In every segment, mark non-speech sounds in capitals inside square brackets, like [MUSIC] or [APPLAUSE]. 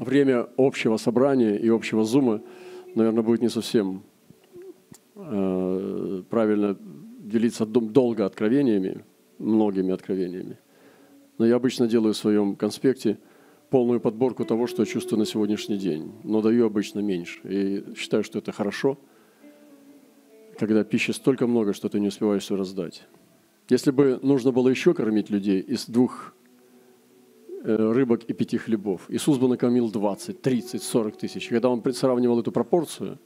время общего собрания и общего зума, наверное, будет не совсем э, правильно делиться долго откровениями, многими откровениями. Но я обычно делаю в своем конспекте полную подборку того, что я чувствую на сегодняшний день, но даю обычно меньше. И считаю, что это хорошо, когда пищи столько много, что ты не успеваешь все раздать. Если бы нужно было еще кормить людей из двух рыбок и пяти хлебов, Иисус бы накормил 20, 30, 40 тысяч. Когда он сравнивал эту пропорцию,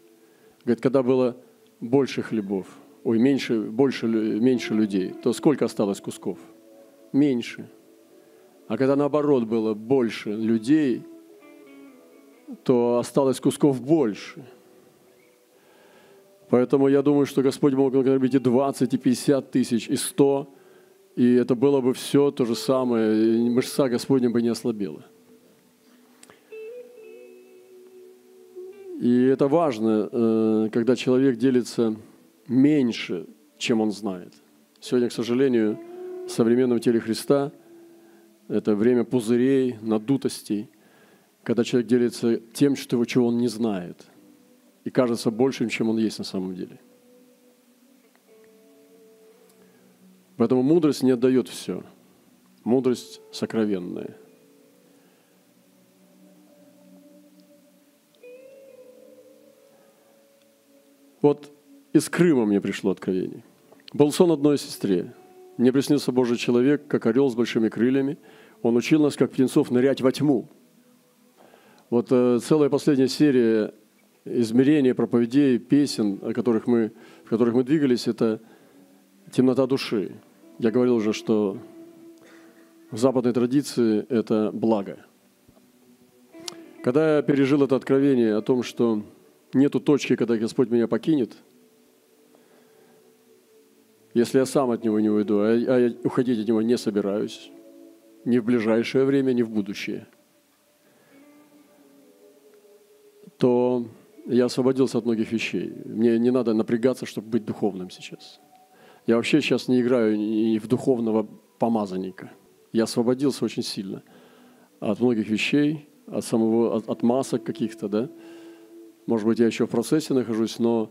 говорит, когда было больше хлебов, ой, меньше, больше, меньше людей, то сколько осталось кусков? Меньше. А когда наоборот было больше людей, то осталось кусков больше. Поэтому я думаю, что Господь мог накормить и 20, и 50 тысяч, и 100, и это было бы все то же самое, и мышца Господня бы не ослабела. И это важно, э, когда человек делится меньше, чем он знает. Сегодня, к сожалению, в современном теле Христа это время пузырей, надутостей, когда человек делится тем, что, чего он не знает, и кажется большим, чем он есть на самом деле. Поэтому мудрость не отдает все. Мудрость сокровенная. Вот из Крыма мне пришло откровение. Был сон одной сестре. Мне приснился Божий человек, как орел с большими крыльями. Он учил нас, как птенцов, нырять во тьму. Вот э, целая последняя серия измерений, проповедей, песен, о которых мы, в которых мы двигались, это темнота души. Я говорил уже, что в западной традиции это благо. Когда я пережил это откровение о том, что нету точки, когда Господь меня покинет – если я сам от него не уйду, а я уходить от него не собираюсь, ни в ближайшее время, ни в будущее, то я освободился от многих вещей. Мне не надо напрягаться, чтобы быть духовным сейчас. Я вообще сейчас не играю ни в духовного помазанника. Я освободился очень сильно от многих вещей, от самого, от, от масок каких-то, да. Может быть, я еще в процессе нахожусь, но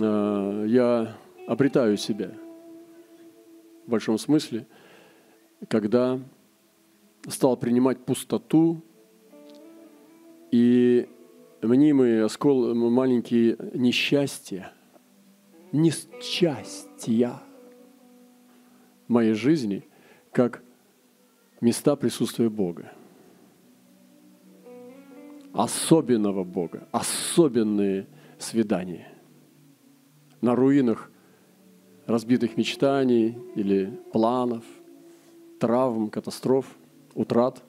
э, я обретаю себя в большом смысле, когда стал принимать пустоту и мнимые оскол, маленькие несчастья, несчастья моей жизни, как места присутствия Бога. Особенного Бога, особенные свидания. На руинах разбитых мечтаний или планов, травм, катастроф, утрат.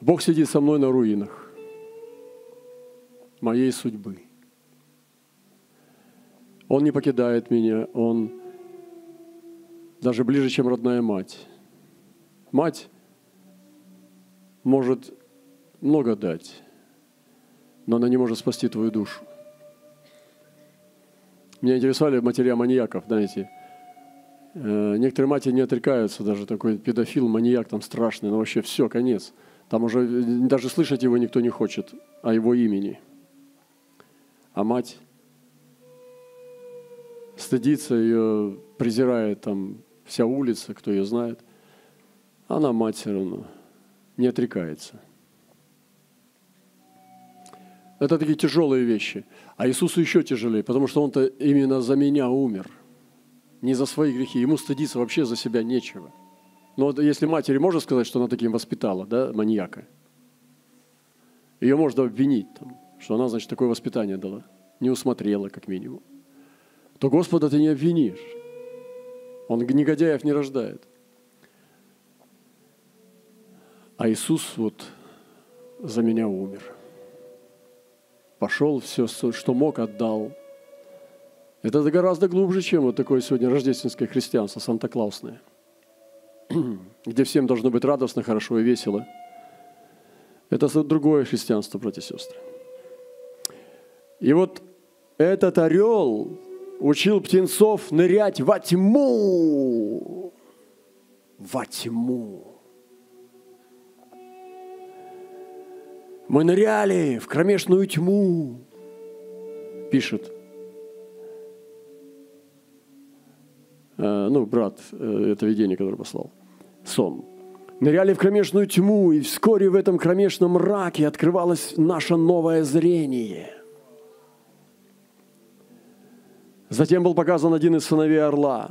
Бог сидит со мной на руинах моей судьбы. Он не покидает меня, Он даже ближе, чем родная мать. Мать может много дать, но она не может спасти твою душу. Меня интересовали матеря маньяков, знаете. Э, некоторые матери не отрекаются, даже такой педофил, маньяк там страшный, но вообще все, конец. Там уже даже слышать его никто не хочет, о его имени. А мать стыдится, ее презирает там вся улица, кто ее знает. Она мать все равно, не отрекается – это такие тяжелые вещи. А Иисусу еще тяжелее, потому что Он-то именно за меня умер. Не за свои грехи. Ему стыдиться вообще за себя нечего. Но если матери можно сказать, что она таким воспитала, да, маньяка, ее можно обвинить, там, что она, значит, такое воспитание дала. Не усмотрела, как минимум. То Господа ты не обвинишь. Он негодяев не рождает. А Иисус вот за меня умер – пошел, все, что мог, отдал. Это гораздо глубже, чем вот такое сегодня рождественское христианство, Санта-Клаусное, [CLEARS THROAT] где всем должно быть радостно, хорошо и весело. Это другое христианство, братья и сестры. И вот этот орел учил птенцов нырять во тьму. Во тьму. Мы ныряли в кромешную тьму, пишет э, ну, брат, э, это видение, которое послал, сон. Ныряли в кромешную тьму, и вскоре в этом кромешном мраке открывалось наше новое зрение. Затем был показан один из сыновей орла.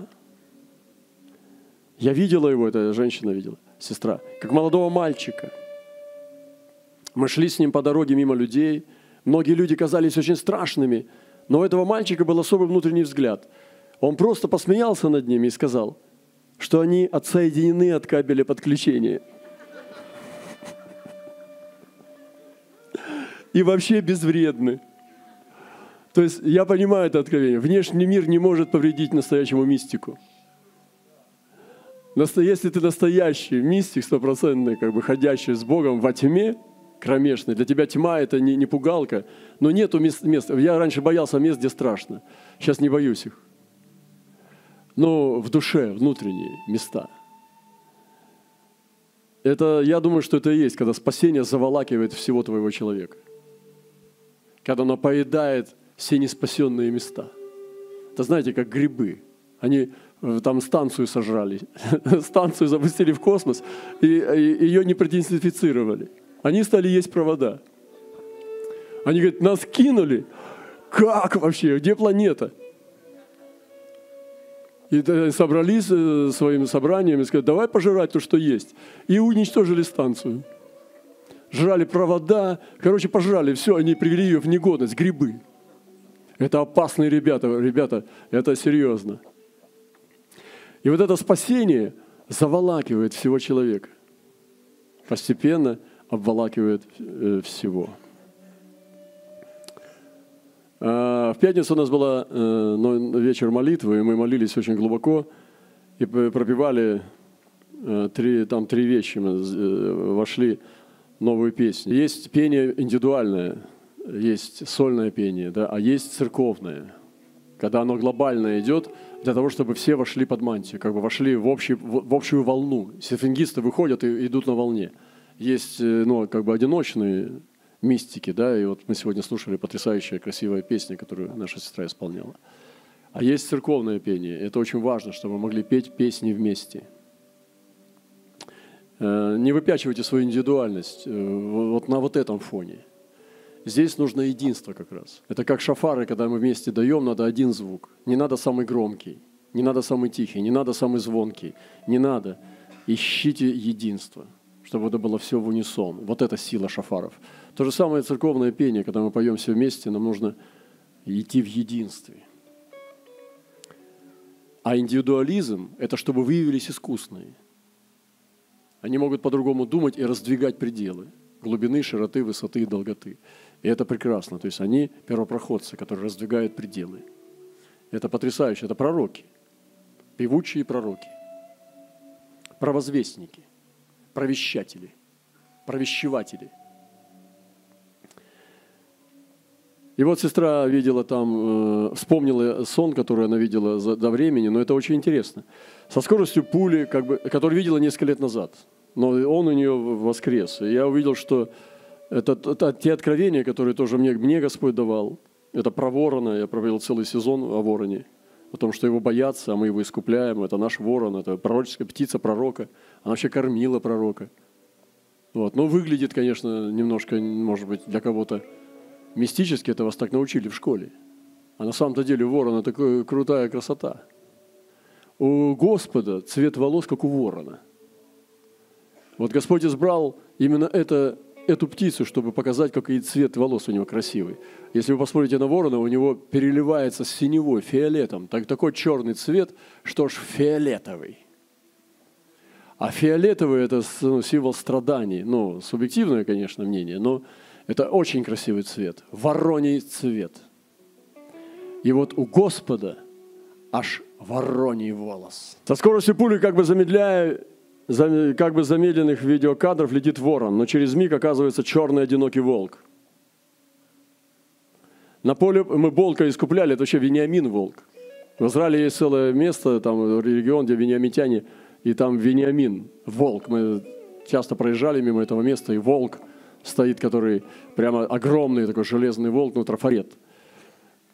Я видела его, эта женщина видела, сестра, как молодого мальчика. Мы шли с ним по дороге мимо людей. Многие люди казались очень страшными, но у этого мальчика был особый внутренний взгляд. Он просто посмеялся над ними и сказал, что они отсоединены от кабеля подключения. И вообще безвредны. То есть я понимаю это откровение. Внешний мир не может повредить настоящему мистику. Если ты настоящий мистик, стопроцентный, как бы ходящий с Богом во тьме, кромешной, для тебя тьма – это не, не пугалка, но нету мест, мест. Я раньше боялся мест, где страшно. Сейчас не боюсь их. Но в душе, внутренние места. Это, я думаю, что это и есть, когда спасение заволакивает всего твоего человека. Когда оно поедает все неспасенные места. Это знаете, как грибы. Они э, там станцию сожрали, [LAUGHS] станцию запустили в космос, и, и ее не продезинфицировали. Они стали есть провода. Они говорят, нас кинули. Как вообще? Где планета? И собрались э, своим собранием и сказали, давай пожирать то, что есть. И уничтожили станцию. Жрали провода. Короче, пожрали. Все, они привели ее в негодность. Грибы. Это опасные ребята, ребята, это серьезно. И вот это спасение заволакивает всего человека. Постепенно обволакивает э, всего. А, в пятницу у нас была э, вечер молитвы, и мы молились очень глубоко и пропевали э, три, там три вещи. Мы вошли новую песню. Есть пение индивидуальное – есть сольное пение, да, а есть церковное, когда оно глобально идет для того, чтобы все вошли под мантию, как бы вошли в, общий, в, общую волну. Сифингисты выходят и идут на волне. Есть э, ну, как бы одиночные мистики, да, и вот мы сегодня слушали потрясающая красивая песня, которую наша сестра исполняла. А есть церковное пение. Это очень важно, чтобы мы могли петь песни вместе. Э, не выпячивайте свою индивидуальность э, вот на вот этом фоне – Здесь нужно единство как раз. Это как шафары, когда мы вместе даем, надо один звук. Не надо самый громкий, не надо самый тихий, не надо самый звонкий. Не надо. Ищите единство, чтобы это было все в унисон. Вот это сила шафаров. То же самое церковное пение, когда мы поем все вместе, нам нужно идти в единстве. А индивидуализм – это чтобы выявились искусные. Они могут по-другому думать и раздвигать пределы глубины, широты, высоты и долготы. И это прекрасно. То есть они первопроходцы, которые раздвигают пределы. Это потрясающе. Это пророки. Певучие пророки. Провозвестники. Провещатели. Провещеватели. И вот сестра видела там, э, вспомнила сон, который она видела за, до времени, но это очень интересно. Со скоростью пули, как бы, который видела несколько лет назад. Но он у нее воскрес. И я увидел, что это, это те откровения, которые тоже мне, мне Господь давал. Это про ворона. Я провел целый сезон о вороне. О том, что его боятся, а мы его искупляем. Это наш ворон, это пророческая птица пророка. Она вообще кормила пророка. Вот. Но выглядит, конечно, немножко, может быть, для кого-то мистически. Это вас так научили в школе. А на самом-то деле ворона такая крутая красота. У Господа цвет волос, как у ворона. Вот Господь избрал именно это эту птицу, чтобы показать, какой цвет волос у него красивый. Если вы посмотрите на ворона, у него переливается синевой, фиолетом. Так, такой черный цвет, что ж фиолетовый. А фиолетовый – это ну, символ страданий. Ну, субъективное, конечно, мнение, но это очень красивый цвет. Вороний цвет. И вот у Господа аж вороний волос. Со скоростью пули, как бы замедляя как бы замедленных видеокадров летит ворон, но через миг оказывается черный одинокий волк. На поле мы волка искупляли, это вообще Вениамин волк. В Израиле есть целое место, там регион, где вениамитяне, и там Вениамин, волк. Мы часто проезжали мимо этого места, и волк стоит, который прямо огромный такой железный волк, ну, трафарет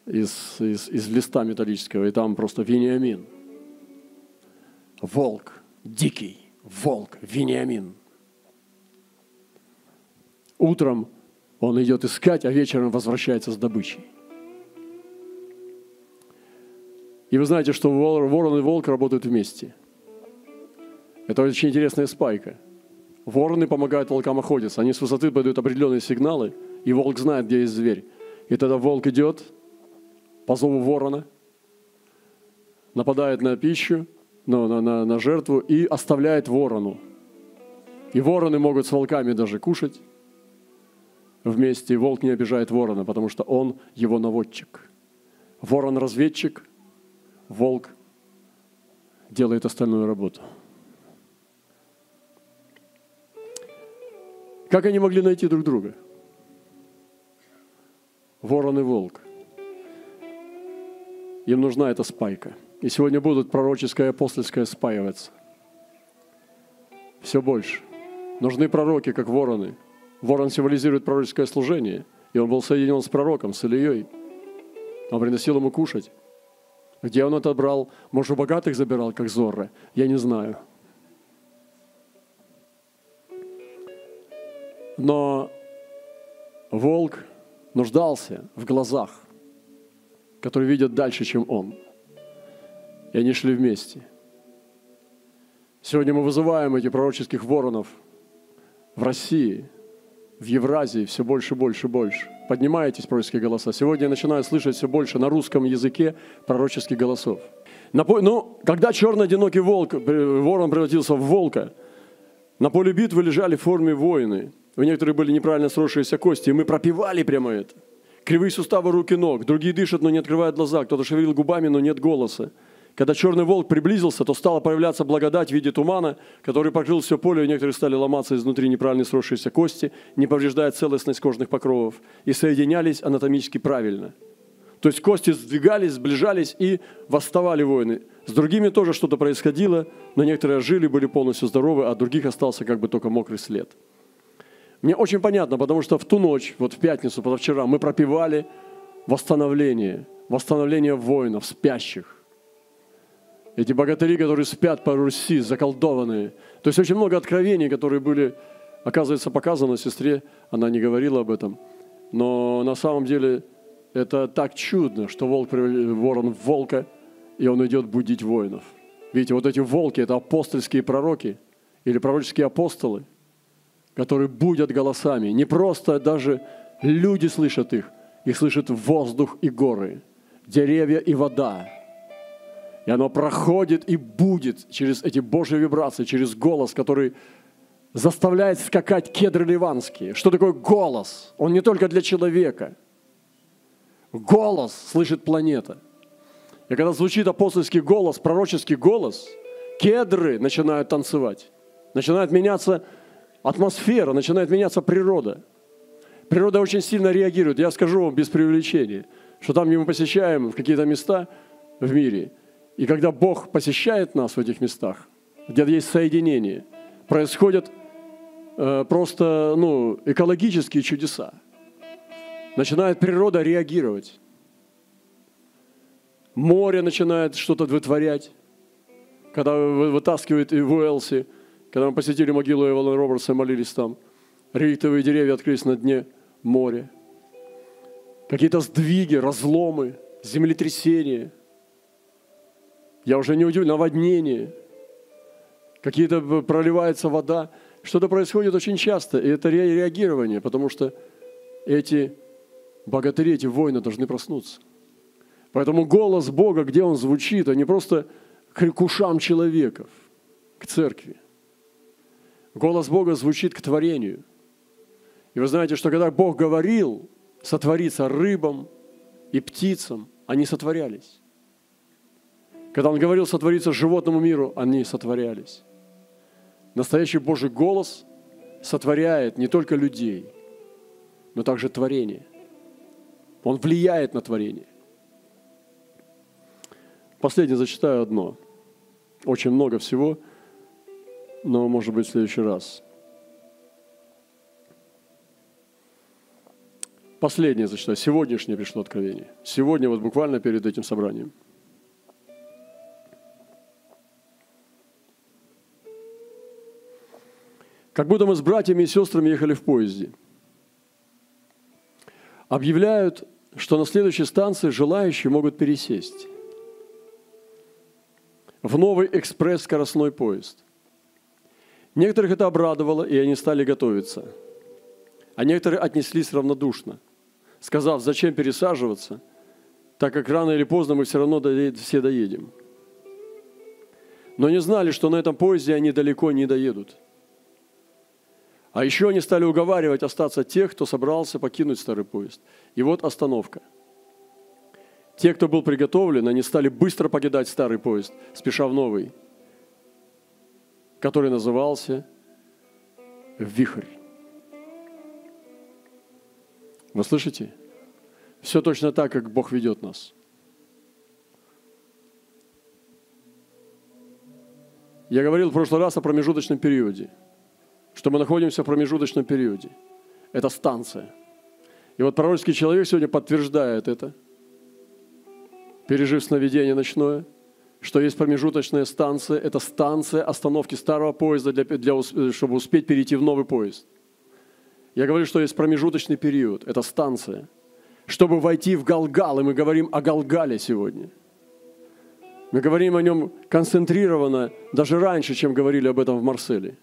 из, из, из листа металлического, и там просто Вениамин. Волк, дикий волк, Вениамин. Утром он идет искать, а вечером возвращается с добычей. И вы знаете, что ворон и волк работают вместе. Это очень интересная спайка. Вороны помогают волкам охотиться. Они с высоты подают определенные сигналы, и волк знает, где есть зверь. И тогда волк идет по зову ворона, нападает на пищу, на, на, на, на жертву и оставляет ворону. И вороны могут с волками даже кушать вместе. Волк не обижает ворона, потому что он его наводчик. Ворон разведчик, волк делает остальную работу. Как они могли найти друг друга? Ворон и волк. Им нужна эта спайка. И сегодня будут пророческое и апостольское спаиваться. Все больше. Нужны пророки, как вороны. Ворон символизирует пророческое служение. И он был соединен с пророком, с Ильей. Он приносил ему кушать. Где он это брал? Может, у богатых забирал, как Зорро? Я не знаю. Но волк нуждался в глазах, которые видят дальше, чем он. И они шли вместе. Сегодня мы вызываем этих пророческих воронов в России, в Евразии все больше, больше, больше. Поднимаетесь пророческие голоса. Сегодня я начинаю слышать все больше на русском языке пророческих голосов. Ну, когда черный одинокий волк, ворон превратился в волка, на поле битвы лежали в форме воины – у некоторых были неправильно сросшиеся кости, и мы пропивали прямо это. Кривые суставы рук и ног, другие дышат, но не открывают глаза, кто-то шевелил губами, но нет голоса. Когда черный волк приблизился, то стала появляться благодать в виде тумана, который покрыл все поле, и некоторые стали ломаться изнутри неправильно сросшиеся кости, не повреждая целостность кожных покровов, и соединялись анатомически правильно. То есть кости сдвигались, сближались и восставали воины. С другими тоже что-то происходило, но некоторые жили, были полностью здоровы, а других остался как бы только мокрый след. Мне очень понятно, потому что в ту ночь, вот в пятницу, позавчера, мы пропивали восстановление, восстановление воинов, спящих. Эти богатыри, которые спят по Руси, заколдованные. То есть очень много откровений, которые были, оказывается, показаны сестре, она не говорила об этом. Но на самом деле это так чудно, что волк, ворон в волка, и он идет будить воинов. Видите, вот эти волки – это апостольские пророки или пророческие апостолы – которые будят голосами. Не просто даже люди слышат их, их слышит воздух и горы, деревья и вода. И оно проходит и будет через эти Божьи вибрации, через голос, который заставляет скакать кедры ливанские. Что такое голос? Он не только для человека. Голос слышит планета. И когда звучит апостольский голос, пророческий голос, кедры начинают танцевать. Начинает меняться атмосфера, начинает меняться природа. Природа очень сильно реагирует. Я скажу вам без преувеличения, что там, где мы посещаем в какие-то места в мире, и когда Бог посещает нас в этих местах, где есть соединение, происходят э, просто ну, экологические чудеса. Начинает природа реагировать. Море начинает что-то вытворять. Когда вытаскивает в Уэлси когда мы посетили могилу Эвана Робертса и молились там, реликтовые деревья открылись на дне моря. Какие-то сдвиги, разломы, землетрясения. Я уже не удивлен, наводнение. Какие-то проливается вода. Что-то происходит очень часто, и это реагирование, потому что эти богатыри, эти воины должны проснуться. Поэтому голос Бога, где он звучит, а не просто к ушам человеков, к церкви. Голос Бога звучит к творению. И вы знаете, что когда Бог говорил сотвориться рыбам и птицам, они сотворялись. Когда Он говорил сотвориться животному миру, они сотворялись. Настоящий Божий голос сотворяет не только людей, но также творение. Он влияет на творение. Последнее зачитаю одно. Очень много всего – но, может быть, в следующий раз. Последнее зачитаю. Сегодняшнее пришло откровение. Сегодня, вот буквально перед этим собранием. Как будто мы с братьями и сестрами ехали в поезде. Объявляют, что на следующей станции желающие могут пересесть в новый экспресс-скоростной поезд. Некоторых это обрадовало, и они стали готовиться. А некоторые отнеслись равнодушно, сказав, зачем пересаживаться, так как рано или поздно мы все равно все доедем. Но не знали, что на этом поезде они далеко не доедут. А еще они стали уговаривать остаться тех, кто собрался покинуть старый поезд. И вот остановка – те, кто был приготовлен, они стали быстро покидать старый поезд, спеша в новый, который назывался «Вихрь». Вы слышите? Все точно так, как Бог ведет нас. Я говорил в прошлый раз о промежуточном периоде, что мы находимся в промежуточном периоде. Это станция. И вот пророческий человек сегодня подтверждает это – пережив сновидение ночное, что есть промежуточная станция, это станция остановки старого поезда, для, для, чтобы успеть перейти в новый поезд. Я говорю, что есть промежуточный период, это станция, чтобы войти в Галгал, и мы говорим о Галгале сегодня. Мы говорим о нем концентрированно, даже раньше, чем говорили об этом в Марселе.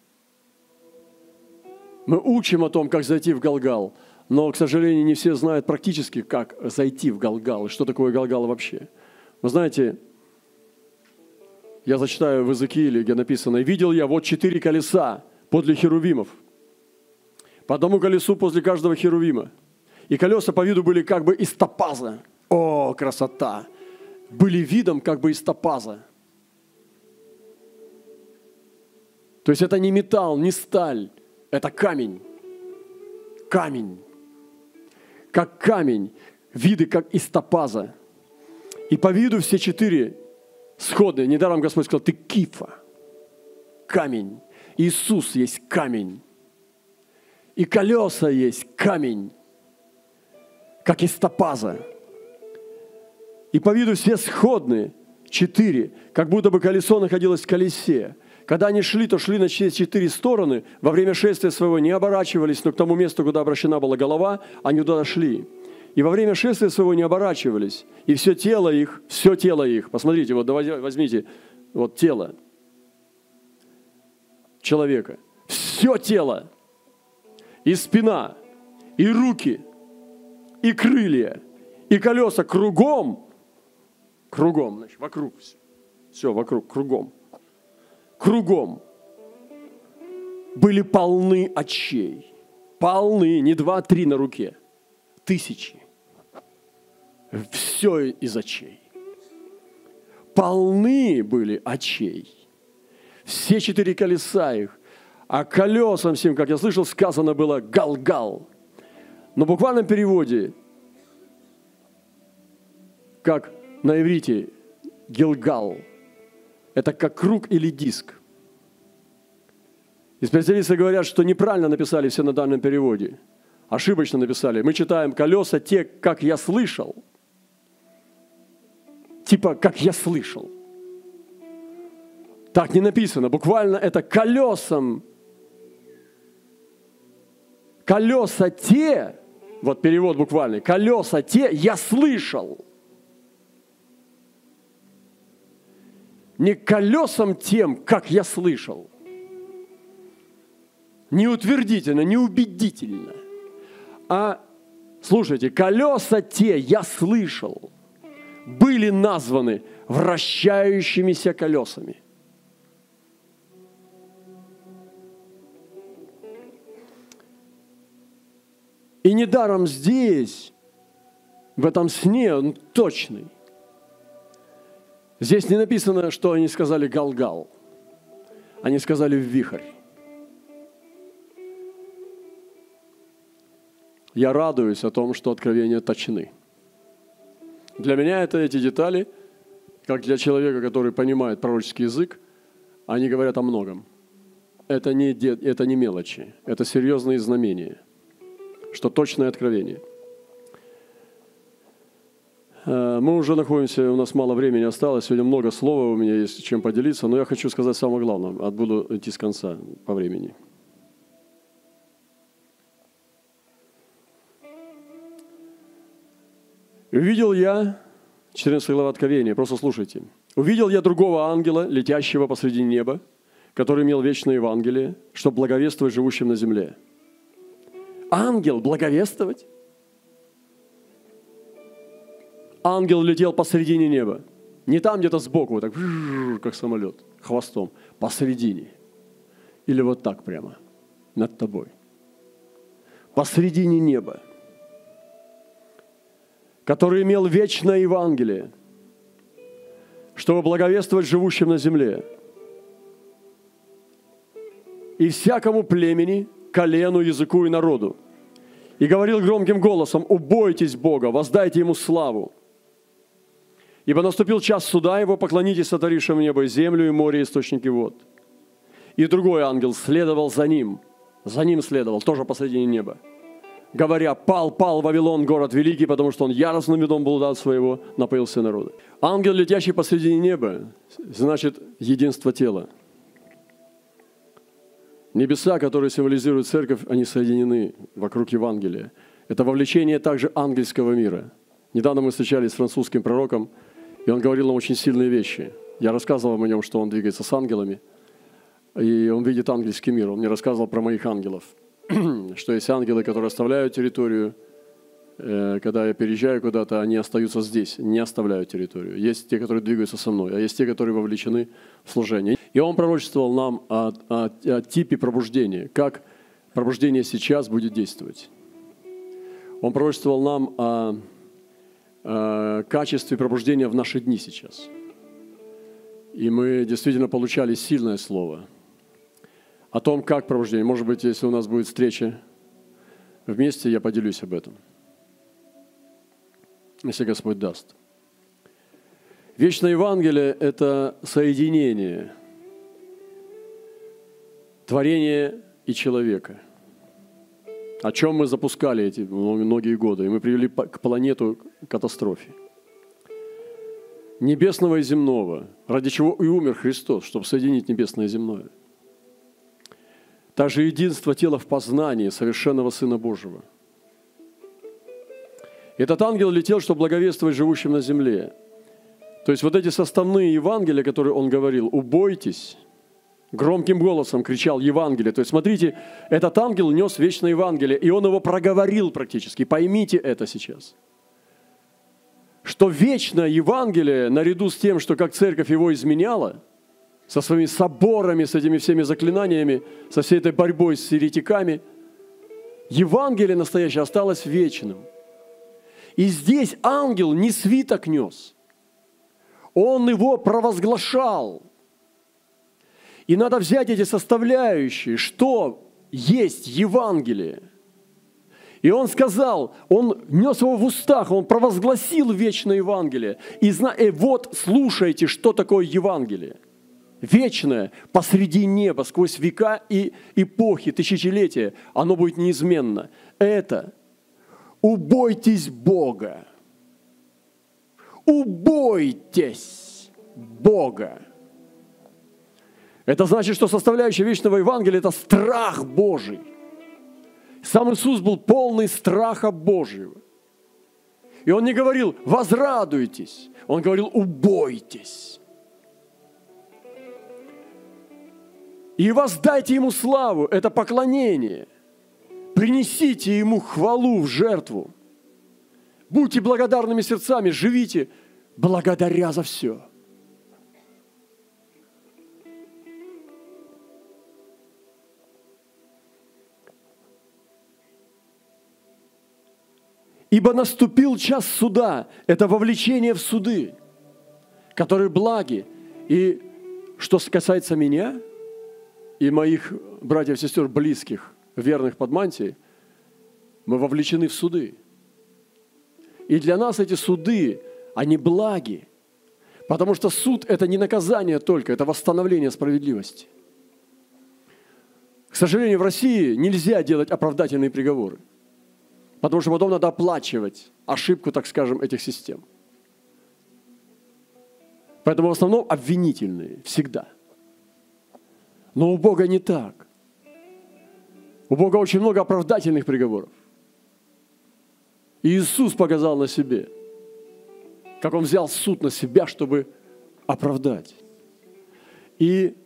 Мы учим о том, как зайти в Галгал – но, к сожалению, не все знают практически, как зайти в Галгал и что такое Галгал вообще. Вы знаете, я зачитаю в Иезекииле, где написано, «Видел я вот четыре колеса подле херувимов, по одному колесу после каждого херувима, и колеса по виду были как бы из топаза». О, красота! Были видом как бы из топаза. То есть это не металл, не сталь, это камень. Камень как камень, виды, как из топаза. И по виду все четыре сходные. Недаром Господь сказал, ты кифа, камень. Иисус есть камень. И колеса есть камень, как из топаза. И по виду все сходные, четыре, как будто бы колесо находилось в колесе. Когда они шли, то шли на четыре стороны. Во время шествия своего не оборачивались, но к тому месту, куда обращена была голова, они туда шли. И во время шествия своего не оборачивались. И все тело их, все тело их, посмотрите, вот возьмите, вот тело человека, все тело, и спина, и руки, и крылья, и колеса кругом, кругом, значит, вокруг все, все вокруг, кругом – кругом были полны очей. Полны, не два, три на руке. Тысячи. Все из очей. Полны были очей. Все четыре колеса их. А колесам всем, как я слышал, сказано было «гал-гал». Но в буквальном переводе, как на иврите «гилгал», это как круг или диск. И специалисты говорят, что неправильно написали все на данном переводе. Ошибочно написали. Мы читаем колеса те, как я слышал. Типа, как я слышал. Так не написано. Буквально это колесам. Колеса те, вот перевод буквальный, колеса те я слышал. Не колесам тем, как я слышал. Не утвердительно, не убедительно. А, слушайте, колеса те, я слышал, были названы вращающимися колесами. И недаром здесь, в этом сне, он точный – Здесь не написано, что они сказали «галгал». Они сказали «вихрь». Я радуюсь о том, что откровения точны. Для меня это эти детали, как для человека, который понимает пророческий язык, они говорят о многом. Это не, это не мелочи, это серьезные знамения, что точное откровение – мы уже находимся, у нас мало времени осталось, сегодня много слова у меня есть чем поделиться, но я хочу сказать самое главное, буду идти с конца по времени. Увидел я, 14 глава Откровения, просто слушайте. Увидел я другого ангела, летящего посреди неба, который имел вечное Евангелие, чтобы благовествовать живущим на земле. Ангел благовествовать? Ангел летел посредине неба. Не там где-то сбоку, вот так, как самолет, хвостом, посредине. Или вот так прямо, над тобой. Посредине неба. Который имел вечное Евангелие, чтобы благовествовать живущим на земле. И всякому племени, колену, языку и народу. И говорил громким голосом, убойтесь Бога, воздайте Ему славу, Ибо наступил час суда его, поклонитесь сотворившему небо и землю, и море, и источники вод. И другой ангел следовал за ним, за ним следовал, тоже посредине неба, говоря, пал, пал Вавилон, город великий, потому что он яростным видом был дат своего, напоил все народы. Ангел, летящий посредине неба, значит единство тела. Небеса, которые символизируют церковь, они соединены вокруг Евангелия. Это вовлечение также ангельского мира. Недавно мы встречались с французским пророком, и он говорил нам очень сильные вещи. Я рассказывал о нем, что он двигается с ангелами, и он видит ангельский мир. Он мне рассказывал про моих ангелов, [CLEARS THROAT] что есть ангелы, которые оставляют территорию, э, когда я переезжаю куда-то, они остаются здесь, не оставляют территорию. Есть те, которые двигаются со мной, а есть те, которые вовлечены в служение. И он пророчествовал нам о, о, о типе пробуждения, как пробуждение сейчас будет действовать. Он пророчествовал нам о Э, качестве пробуждения в наши дни сейчас. И мы действительно получали сильное слово о том, как пробуждение. Может быть, если у нас будет встреча вместе, я поделюсь об этом. Если Господь даст. Вечное Евангелие – это соединение творения и человека – о чем мы запускали эти многие годы, и мы привели к планету катастрофе. Небесного и земного, ради чего и умер Христос, чтобы соединить небесное и земное. Также единство тела в познании совершенного Сына Божьего. Этот ангел летел, чтобы благовествовать живущим на земле. То есть вот эти составные Евангелия, которые он говорил, убойтесь, громким голосом кричал Евангелие. То есть, смотрите, этот ангел нес вечное Евангелие, и он его проговорил практически. Поймите это сейчас. Что вечное Евангелие, наряду с тем, что как церковь его изменяла, со своими соборами, с этими всеми заклинаниями, со всей этой борьбой с еретиками, Евангелие настоящее осталось вечным. И здесь ангел не свиток нес. Он его провозглашал – и надо взять эти составляющие, что есть Евангелие. И он сказал, он нес его в устах, он провозгласил вечное Евангелие. И, зна... и вот слушайте, что такое Евангелие. Вечное, посреди неба, сквозь века и эпохи, тысячелетия, оно будет неизменно. Это убойтесь Бога. Убойтесь Бога. Это значит, что составляющая вечного Евангелия – это страх Божий. Сам Иисус был полный страха Божьего. И Он не говорил «возрадуйтесь», Он говорил «убойтесь». И воздайте Ему славу, это поклонение. Принесите Ему хвалу в жертву. Будьте благодарными сердцами, живите благодаря за все – Ибо наступил час суда, это вовлечение в суды, которые благи. И что касается меня и моих братьев и сестер близких, верных под мантией, мы вовлечены в суды. И для нас эти суды, они благи, потому что суд – это не наказание только, это восстановление справедливости. К сожалению, в России нельзя делать оправдательные приговоры – Потому что потом надо оплачивать ошибку, так скажем, этих систем. Поэтому в основном обвинительные, всегда. Но у Бога не так. У Бога очень много оправдательных приговоров. И Иисус показал на себе, как Он взял суд на себя, чтобы оправдать. И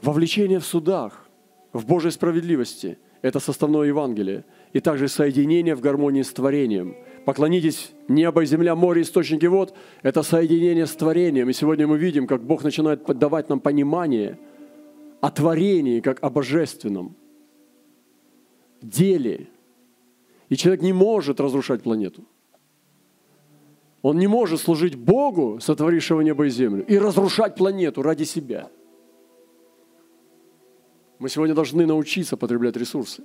вовлечение в судах, в Божьей справедливости – это составное Евангелие. И также соединение в гармонии с творением. Поклонитесь небо, земля, море, источники вод – это соединение с творением. И сегодня мы видим, как Бог начинает давать нам понимание о творении, как о божественном деле. И человек не может разрушать планету. Он не может служить Богу, сотворившего небо и землю, и разрушать планету ради себя. Мы сегодня должны научиться потреблять ресурсы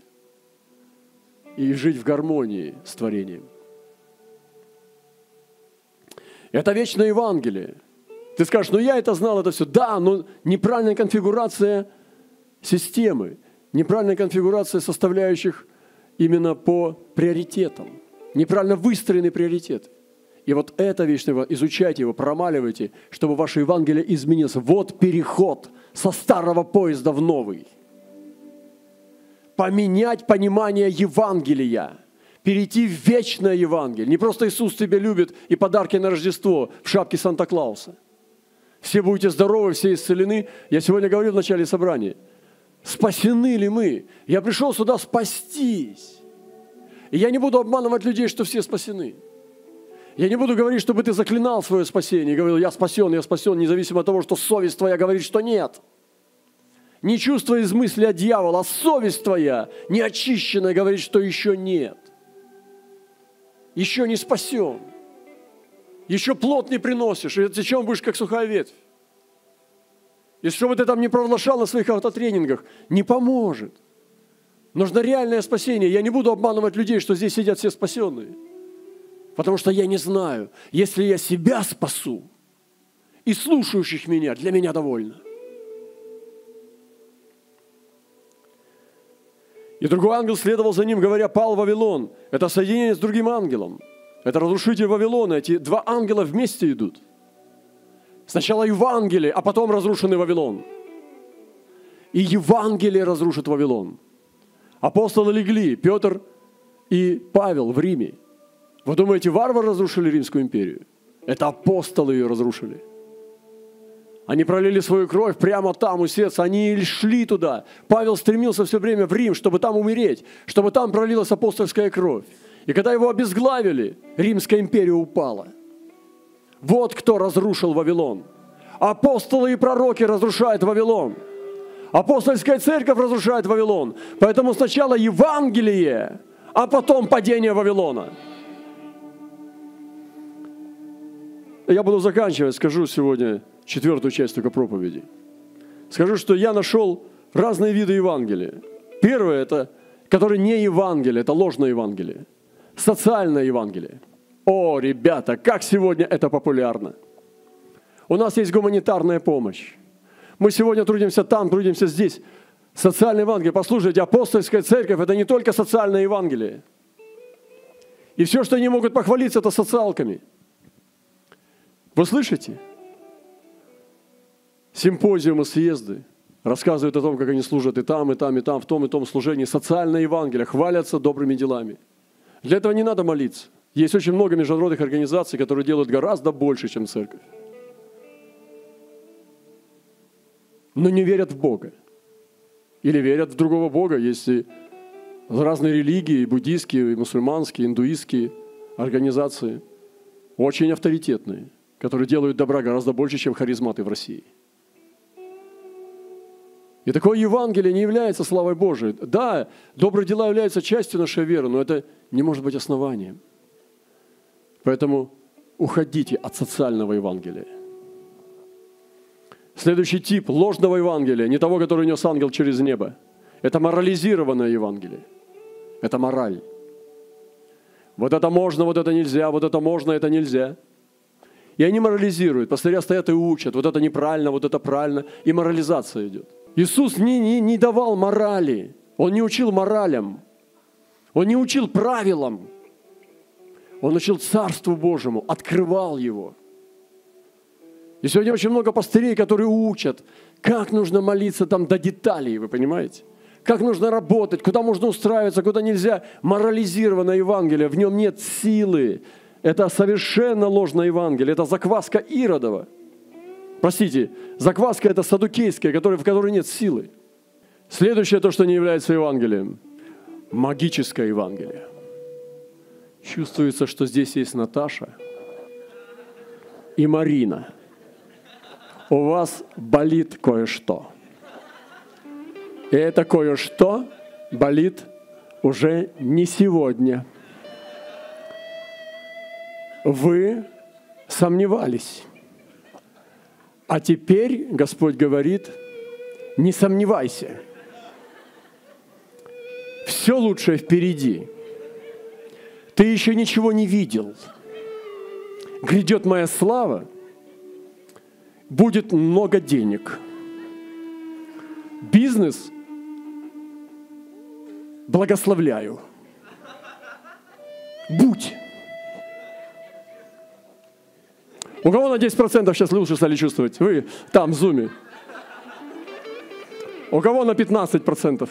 и жить в гармонии с творением. Это вечное Евангелие. Ты скажешь, ну я это знал, это все. Да, но неправильная конфигурация системы, неправильная конфигурация составляющих именно по приоритетам, неправильно выстроены приоритеты. И вот это вечное, изучайте его, промаливайте, чтобы ваше Евангелие изменилось. Вот переход со старого поезда в новый. Поменять понимание Евангелия – перейти в вечное Евангелие. Не просто Иисус тебя любит и подарки на Рождество в шапке Санта-Клауса. Все будете здоровы, все исцелены. Я сегодня говорил в начале собрания. Спасены ли мы? Я пришел сюда спастись. И я не буду обманывать людей, что все спасены. Я не буду говорить, чтобы ты заклинал свое спасение говорил, я спасен, я спасен, независимо от того, что совесть твоя говорит, что нет. Не чувство из мысли от дьявола, а совесть твоя, неочищенная, говорит, что еще нет еще не спасен. Еще плод не приносишь, и зачем будешь как сухая ветвь? И что бы ты там не провозглашал на своих автотренингах, не поможет. Нужно реальное спасение. Я не буду обманывать людей, что здесь сидят все спасенные. Потому что я не знаю, если я себя спасу, и слушающих меня, для меня довольно – И другой ангел следовал за ним, говоря, пал Вавилон. Это соединение с другим ангелом. Это разрушитель Вавилона. Эти два ангела вместе идут. Сначала Евангелие, а потом разрушенный Вавилон. И Евангелие разрушит Вавилон. Апостолы легли, Петр и Павел в Риме. Вы думаете, варвары разрушили Римскую империю? Это апостолы ее разрушили – они пролили свою кровь прямо там у сердца. Они шли туда. Павел стремился все время в Рим, чтобы там умереть, чтобы там пролилась апостольская кровь. И когда его обезглавили, Римская империя упала. Вот кто разрушил Вавилон. Апостолы и пророки разрушают Вавилон. Апостольская церковь разрушает Вавилон. Поэтому сначала Евангелие, а потом падение Вавилона. Я буду заканчивать, скажу сегодня четвертую часть только проповеди. Скажу, что я нашел разные виды Евангелия. Первое – это, который не Евангелие, это ложное Евангелие. Социальное Евангелие. О, ребята, как сегодня это популярно. У нас есть гуманитарная помощь. Мы сегодня трудимся там, трудимся здесь. Социальное Евангелие. Послушайте, апостольская церковь – это не только социальное Евангелие. И все, что они могут похвалиться, это социалками. Вы слышите? Симпозиумы, съезды, рассказывают о том, как они служат и там, и там, и там, в том и том служении. Социальное Евангелие, хвалятся добрыми делами. Для этого не надо молиться. Есть очень много международных организаций, которые делают гораздо больше, чем церковь. Но не верят в Бога. Или верят в другого Бога, если разные религии, буддийские, мусульманские, индуистские организации, очень авторитетные, которые делают добра гораздо больше, чем харизматы в России – и такое Евангелие не является славой Божией. Да, добрые дела являются частью нашей веры, но это не может быть основанием. Поэтому уходите от социального Евангелия. Следующий тип ложного Евангелия, не того, который нес ангел через небо. Это морализированное Евангелие. Это мораль. Вот это можно, вот это нельзя, вот это можно, это нельзя. И они морализируют. Пастыря стоят и учат. Вот это неправильно, вот это правильно. И морализация идет. Иисус не, не, не давал морали, Он не учил моралям, Он не учил правилам, Он учил Царству Божьему, открывал его. И сегодня очень много пастырей, которые учат, как нужно молиться там до деталей, вы понимаете? Как нужно работать, куда можно устраиваться, куда нельзя. Морализированное Евангелие, в нем нет силы. Это совершенно ложное Евангелие, это закваска Иродова. Простите, закваска это садукейская, в которой нет силы. Следующее то, что не является Евангелием. Магическое Евангелие. Чувствуется, что здесь есть Наташа и Марина. У вас болит кое-что. И это кое-что болит уже не сегодня. Вы сомневались. А теперь Господь говорит, не сомневайся. Все лучшее впереди. Ты еще ничего не видел. Грядет моя слава, будет много денег. Бизнес благословляю. Будь. У кого на 10% сейчас лучше стали чувствовать? Вы там, в зуме. У кого на 15%?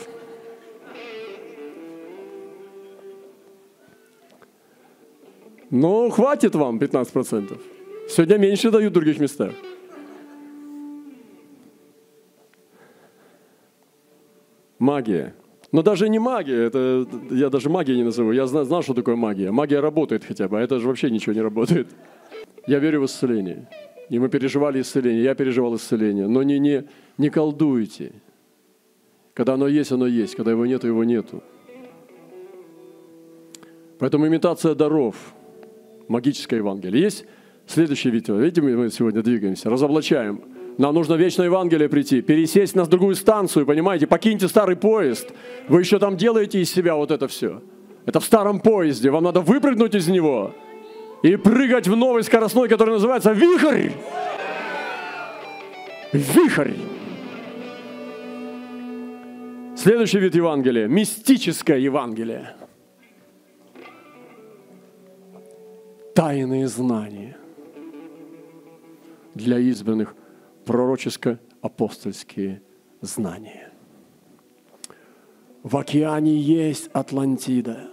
Ну, хватит вам 15%. Сегодня меньше дают в других местах. Магия. Но даже не магия, это я даже магией не назову. Я знал, знал, что такое магия. Магия работает хотя бы, а это же вообще ничего не работает. Я верю в исцеление. И мы переживали исцеление, я переживал исцеление. Но не, не, не колдуйте. Когда оно есть, оно есть. Когда его нету, его нету. Поэтому имитация даров – магическое Евангелие. Есть следующий вид. Видите, мы сегодня двигаемся, разоблачаем. Нам нужно вечное Евангелие прийти, пересесть на другую станцию, понимаете? Покиньте старый поезд. Вы еще там делаете из себя вот это все. Это в старом поезде. Вам надо выпрыгнуть из него и прыгать в новый скоростной, который называется вихрь. Вихрь. Следующий вид Евангелия – мистическое Евангелие. тайные знания для избранных пророческо-апостольские знания. В океане есть Атлантида.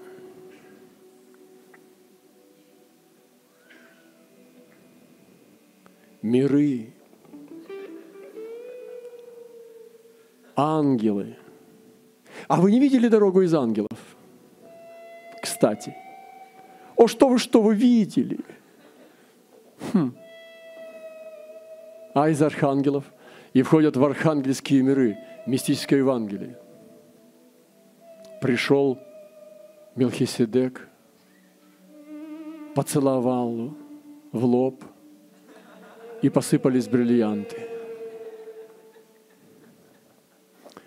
Миры, ангелы. А вы не видели дорогу из ангелов? Кстати – о, что вы, что вы видели? Хм. А из архангелов? И входят в архангельские миры, мистическое Евангелие. Пришел Мелхиседек, поцеловал в лоб, и посыпались бриллианты.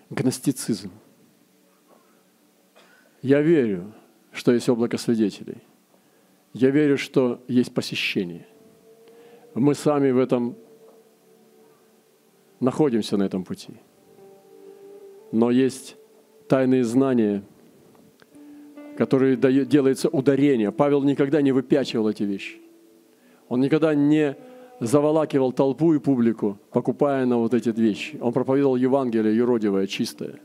Гностицизм. Я верю, что есть облако свидетелей – я верю, что есть посещение. Мы сами в этом находимся на этом пути. Но есть тайные знания, которые делается ударение. Павел никогда не выпячивал эти вещи. Он никогда не заволакивал толпу и публику, покупая на вот эти вещи. Он проповедовал Евангелие юродивое, чистое.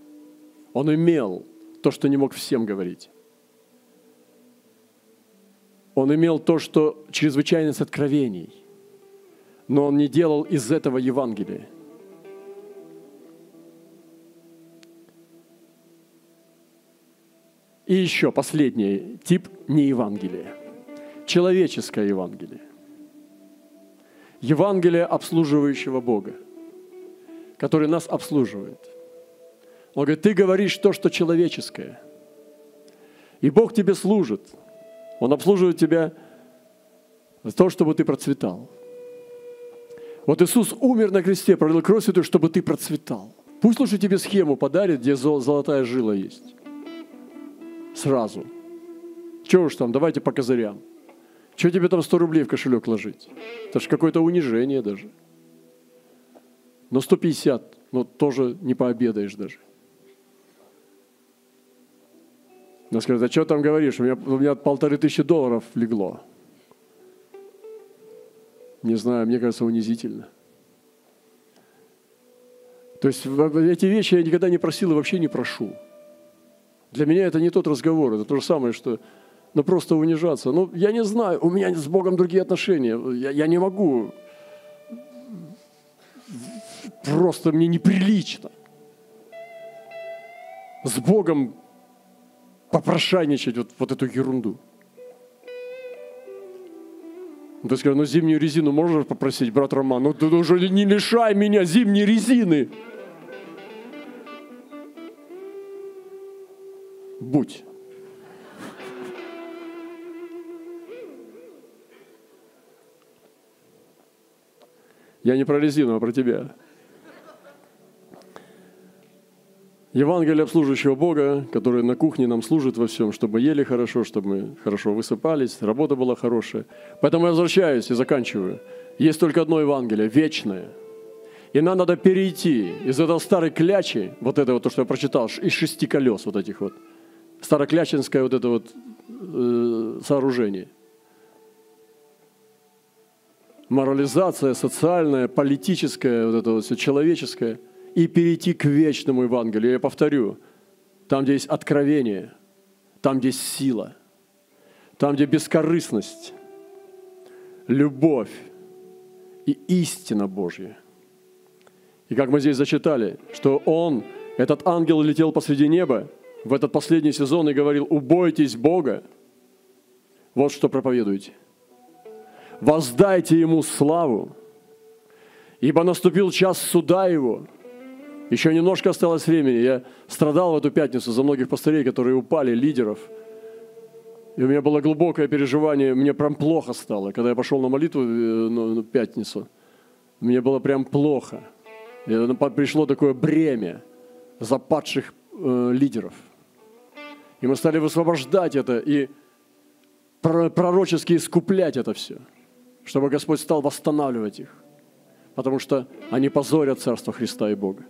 Он имел то, что не мог всем говорить. Он имел то, что чрезвычайность откровений, но он не делал из этого Евангелия. И еще последний тип не Евангелия. Человеческое Евангелие. Евангелие обслуживающего Бога, который нас обслуживает. Он говорит, ты говоришь то, что человеческое. И Бог тебе служит – он обслуживает тебя за то, чтобы ты процветал. Вот Иисус умер на кресте, пролил кровь святую, чтобы ты процветал. Пусть лучше тебе схему подарит, где золотая жила есть. Сразу. Чего уж там, давайте по козырям. Чего тебе там 100 рублей в кошелек ложить? Это же какое-то унижение даже. Но 150, ну тоже не пообедаешь даже. Она скажет, а что там говоришь? У меня, у меня полторы тысячи долларов легло. Не знаю, мне кажется, унизительно. То есть эти вещи я никогда не просил и вообще не прошу. Для меня это не тот разговор, это то же самое, что ну, просто унижаться. Ну, я не знаю, у меня с Богом другие отношения. Я, я не могу. Просто мне неприлично. С Богом попрошайничать вот, вот эту ерунду. Ты скажешь, ну зимнюю резину можешь попросить, брат Роман? Ну ты уже не лишай меня зимней резины. Будь. Я не про резину, а про тебя. Евангелие обслуживающего Бога, который на кухне нам служит во всем, чтобы ели хорошо, чтобы мы хорошо высыпались, работа была хорошая. Поэтому я возвращаюсь и заканчиваю. Есть только одно Евангелие, вечное. И нам надо перейти из этого старой клячи, вот это вот то, что я прочитал, из шести колес вот этих вот, староклячинское вот это вот э, сооружение. Морализация социальная, политическая, вот это вот все человеческое – и перейти к вечному Евангелию. Я повторю, там, где есть откровение, там, где есть сила, там, где бескорыстность, любовь и истина Божья. И как мы здесь зачитали, что Он, этот ангел летел посреди неба в этот последний сезон и говорил, убойтесь Бога. Вот что проповедуете. Воздайте Ему славу, ибо наступил час суда Его – еще немножко осталось времени. Я страдал в эту пятницу за многих пастырей, которые упали, лидеров. И у меня было глубокое переживание, мне прям плохо стало. Когда я пошел на молитву э, на пятницу, мне было прям плохо. И пришло такое бремя западших э, лидеров. И мы стали высвобождать это и пророчески искуплять это все, чтобы Господь стал восстанавливать их. Потому что они позорят Царство Христа и Бога.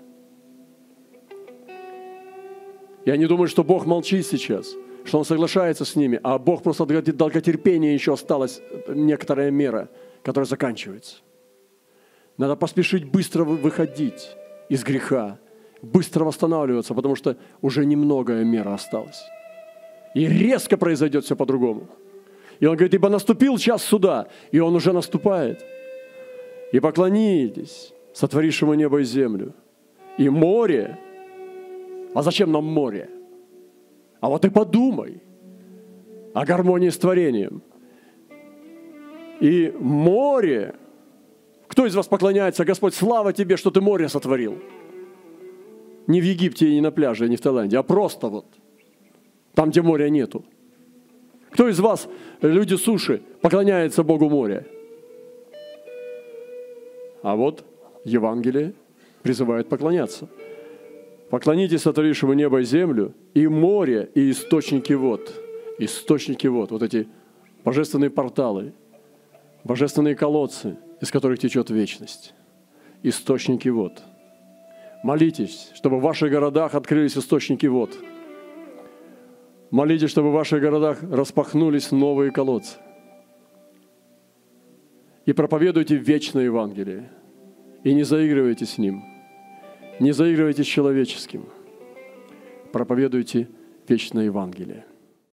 Я не думаю, что Бог молчит сейчас, что Он соглашается с ними, а Бог просто долготерпения еще осталась некоторая мера, которая заканчивается. Надо поспешить быстро выходить из греха, быстро восстанавливаться, потому что уже немногое мера осталась. И резко произойдет все по-другому. И он говорит, ибо наступил час суда, и он уже наступает. И поклонитесь сотворившему небо и землю, и море, а зачем нам море? А вот и подумай о гармонии с творением. И море. Кто из вас поклоняется? Господь, слава тебе, что ты море сотворил. Не в Египте и не на пляже, не в Таиланде, а просто вот там, где моря нету. Кто из вас, люди суши, поклоняется Богу моря? А вот Евангелие призывает поклоняться – Поклонитесь сотворившему небо и землю, и море, и источники вод. Источники вод, вот эти божественные порталы, божественные колодцы, из которых течет вечность. Источники вод. Молитесь, чтобы в ваших городах открылись источники вод. Молитесь, чтобы в ваших городах распахнулись новые колодцы. И проповедуйте вечное Евангелие. И не заигрывайте с ним – не заигрывайте с человеческим. Проповедуйте вечное Евангелие.